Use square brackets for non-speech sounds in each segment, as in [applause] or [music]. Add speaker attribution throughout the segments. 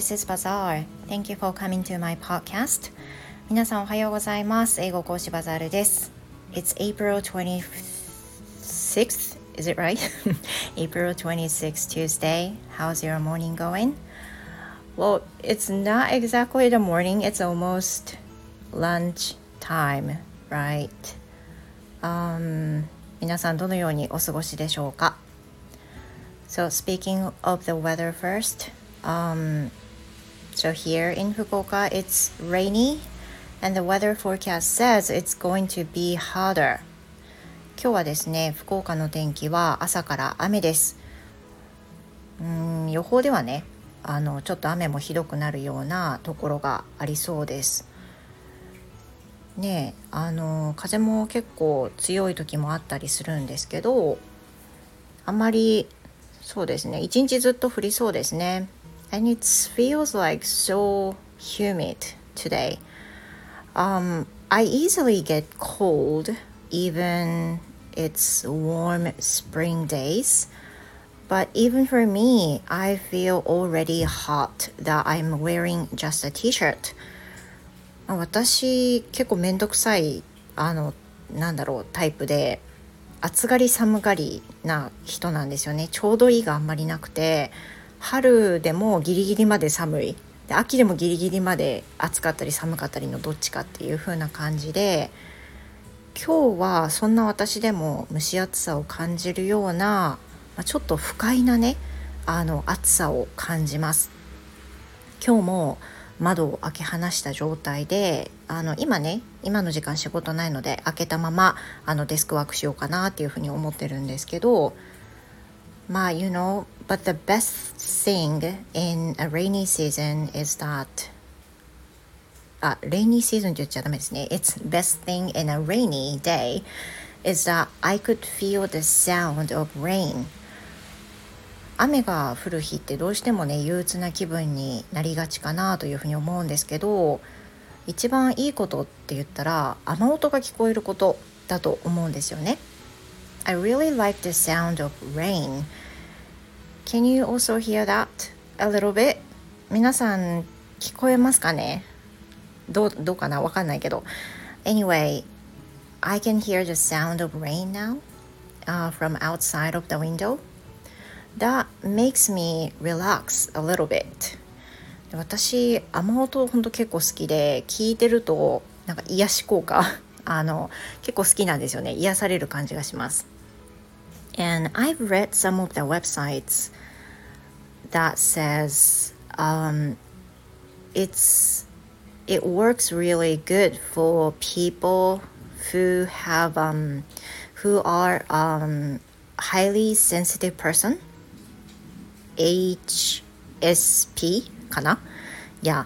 Speaker 1: This is Bazaar. Thank you for coming to my podcast. 皆さんおはようございます。英語講師バザールです。It's April 26th. Is it right? [laughs] April 26th, Tuesday. How's your morning going? Well, it's not exactly the morning. It's almost lunch time, right? Um, 皆さんどのようにお過ごしでしょうか So speaking of the weather first, um, so here in Fukuoka it's rainy and the weather forecast says it's going to be harder. 今日はですね、福岡の天気は朝から雨です。うん予報ではね、あのちょっと雨もひどくなるようなところがありそうです。ねあの風も結構強い時もあったりするんですけどあまりそうですね一日ずっと降りそうですね and it feels like so humid today um I easily get cold even it's warm spring days but even for me I feel already hot that I'm wearing just a t-shirt 私結構めんどくさいあのなんだろうタイプで暑がり寒がりな人なんですよねちょうどいいがあんまりなくて春でもギリギリまで寒い。で秋でもギリギリまで暑かったり寒かったりのどっちかっていう風な感じで今日はそんな私でも蒸し暑さを感じるような、まあ、ちょっと不快なねあの暑さを感じます。今日も窓を開け放した状態であの今ね今の時間仕事ないので開けたままあのデスクワークしようかなっていうふうに思ってるんですけどまあ you know but the best thing in a rainy season is that あ、rainy season って言っちゃダメですね。It's best thing in a rainy day is that I could feel the sound of rain 雨が降る日ってどうしてもね憂鬱な気分になりがちかなというふうに思うんですけど一番いいことって言ったら雨音が聞こえることだと思うんですよね。I really like the sound of rain. Can you also hear that a little bit? 皆さん聞こえますかねどうどうかなわかんないけど。Anyway, I can hear the sound of rain now、uh, from outside of the window. That makes me relax a little bit 私雨音ほんと結構好きで聞いてるとなんか癒し効果あの結構好きなんですよね癒される感じがします And I've read some of the websites that says um, it's it works really good for people who have um, who are um, highly sensitive person HSP かな Yeah.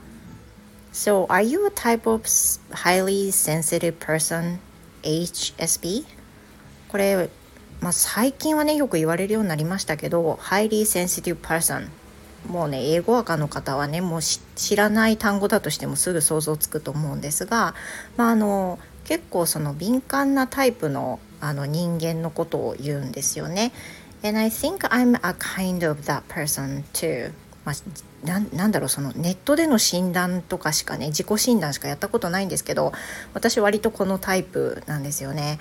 Speaker 1: So are you a type of highly sensitive person? HSP? これ、まあ、最近はねよく言われるようになりましたけど highly sensitive person もうね英語赤の方はねもう知らない単語だとしてもすぐ想像つくと思うんですが、まあ、あの結構その敏感なタイプのあの人間のことを言うんですよね。And I think I'm a kind of that person too. まあ、ななんだろうそのネットでの診断とかしかね自己診断しかやったことないんですけど私割とこのタイプなんですよね。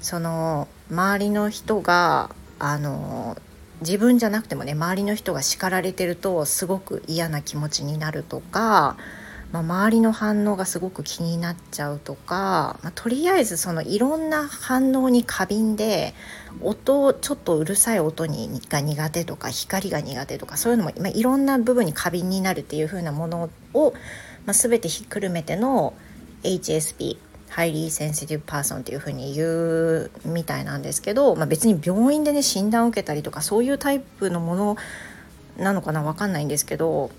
Speaker 1: その周りの人があの自分じゃなくてもね周りの人が叱られてるとすごく嫌な気持ちになるとかまあ、周りの反応がすごく気になっちゃうとか、まあ、とりあえずそのいろんな反応に過敏で音ちょっとうるさい音にが苦手とか光が苦手とかそういうのも、まあ、いろんな部分に過敏になるっていう風なものを、まあ、全てひっくるめての HSP Highly Sensitive Person っていう風に言うみたいなんですけど、まあ、別に病院でね診断を受けたりとかそういうタイプのものなのかな分かんないんですけど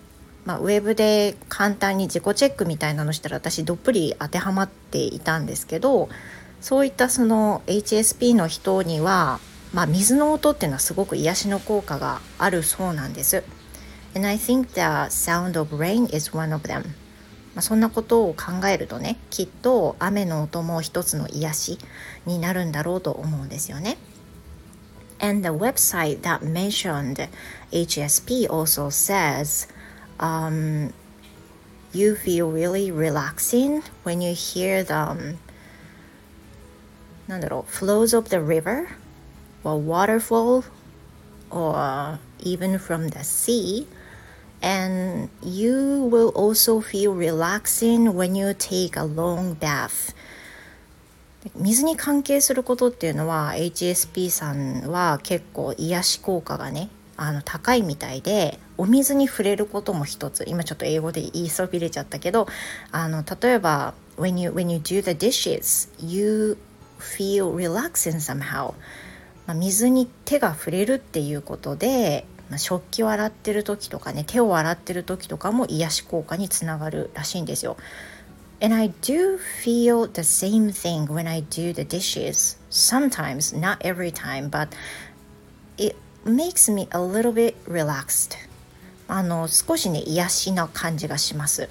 Speaker 1: まあ、ウェブで簡単に自己チェックみたいなのしたら私どっぷり当てはまっていたんですけどそういったその HSP の人には、まあ、水の音っていうのはすごく癒しの効果があるそうなんです。And I think the sound of rain is one of them. まあ、そんなことを考えるとねきっと雨の音も一つの癒しになるんだろうと思うんですよね。And the website that mentioned HSP also says um, you feel really relaxing when you hear the、um, なんだろう flows of the river or waterfall or even from the sea and you will also feel relaxing when you take a long bath 水に関係することっていうのは HSP さんは結構癒し効果がね あの高いみたいでお水に触れることも一つ今ちょっと英語で言いそびれちゃったけどあの例えば when you, when you do the dishes you feel relaxing somehow、まあ、水に手が触れるっていうことで、まあ、食器を洗ってる時とかね手を洗ってる時とかも癒し効果につながるらしいんですよ。And I do feel the same thing when I do the dishes. Sometimes, not every time, but it makes me a little bit relaxed. あの少しね癒しな感じがします。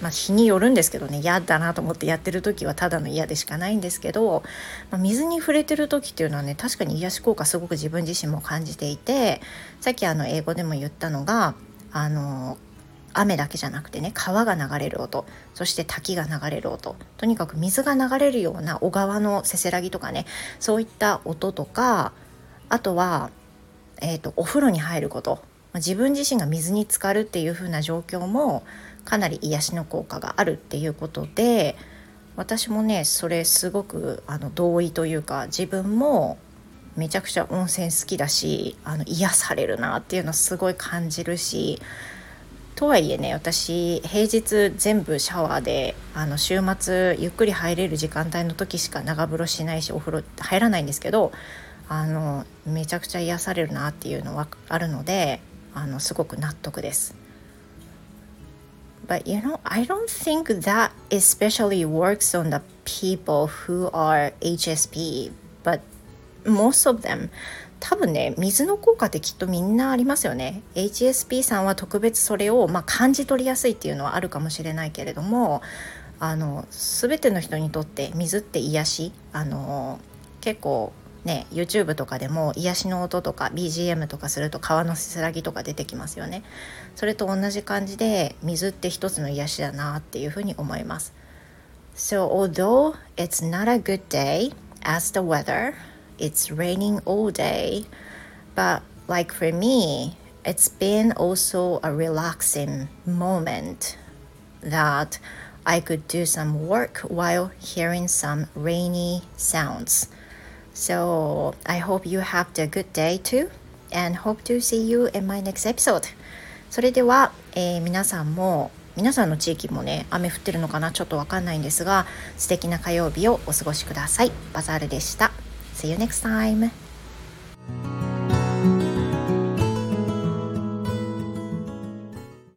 Speaker 1: まあ、日によるんですけどね嫌だなと思ってやってる時はただの嫌でしかないんですけど、まあ、水に触れてる時っていうのはね確かに癒し効果すごく自分自身も感じていてさっきあの英語でも言ったのがあの雨だけじゃなくてね川が流れる音そして滝が流れる音とにかく水が流れるような小川のせせらぎとかねそういった音とかあとは、えーと、お風呂に入ること。自分自身が水に浸かるっていう風な状況もかなり癒しの効果があるっていうことで私もねそれすごくあの同意というか自分もめちゃくちゃ温泉好きだしあの癒されるなっていうのすごい感じるしとはいえね私平日全部シャワーであの週末ゆっくり入れる時間帯の時しか長風呂しないしお風呂入らないんですけどあのめちゃくちゃ癒されるなっていうのはあるのであのすごく納得です。But you know, I don't think that especially works on the people who are HSP, but most of them 多分ね水の効果ってきっとみんなありますよね HSP さんは特別それを、まあ、感じ取りやすいっていうのはあるかもしれないけれどもあの全ての人にとって水って癒しあの結構ね YouTube とかでも癒しの音とか BGM とかすると川のせせらぎとか出てきますよねそれと同じ感じで水って一つの癒しだなっていうふうに思います So although it's not a good day as the weather it's raining all day but like for me it's been also a relaxing moment that I could do some work while hearing some rainy sounds So I hope you have a good day too and hope to see you in my next episode. それでは、えー、皆さんも皆さんの地域もね雨降ってるのかなちょっとわかんないんですが素敵な火曜日をお過ごしください。バザールでした。See you next time!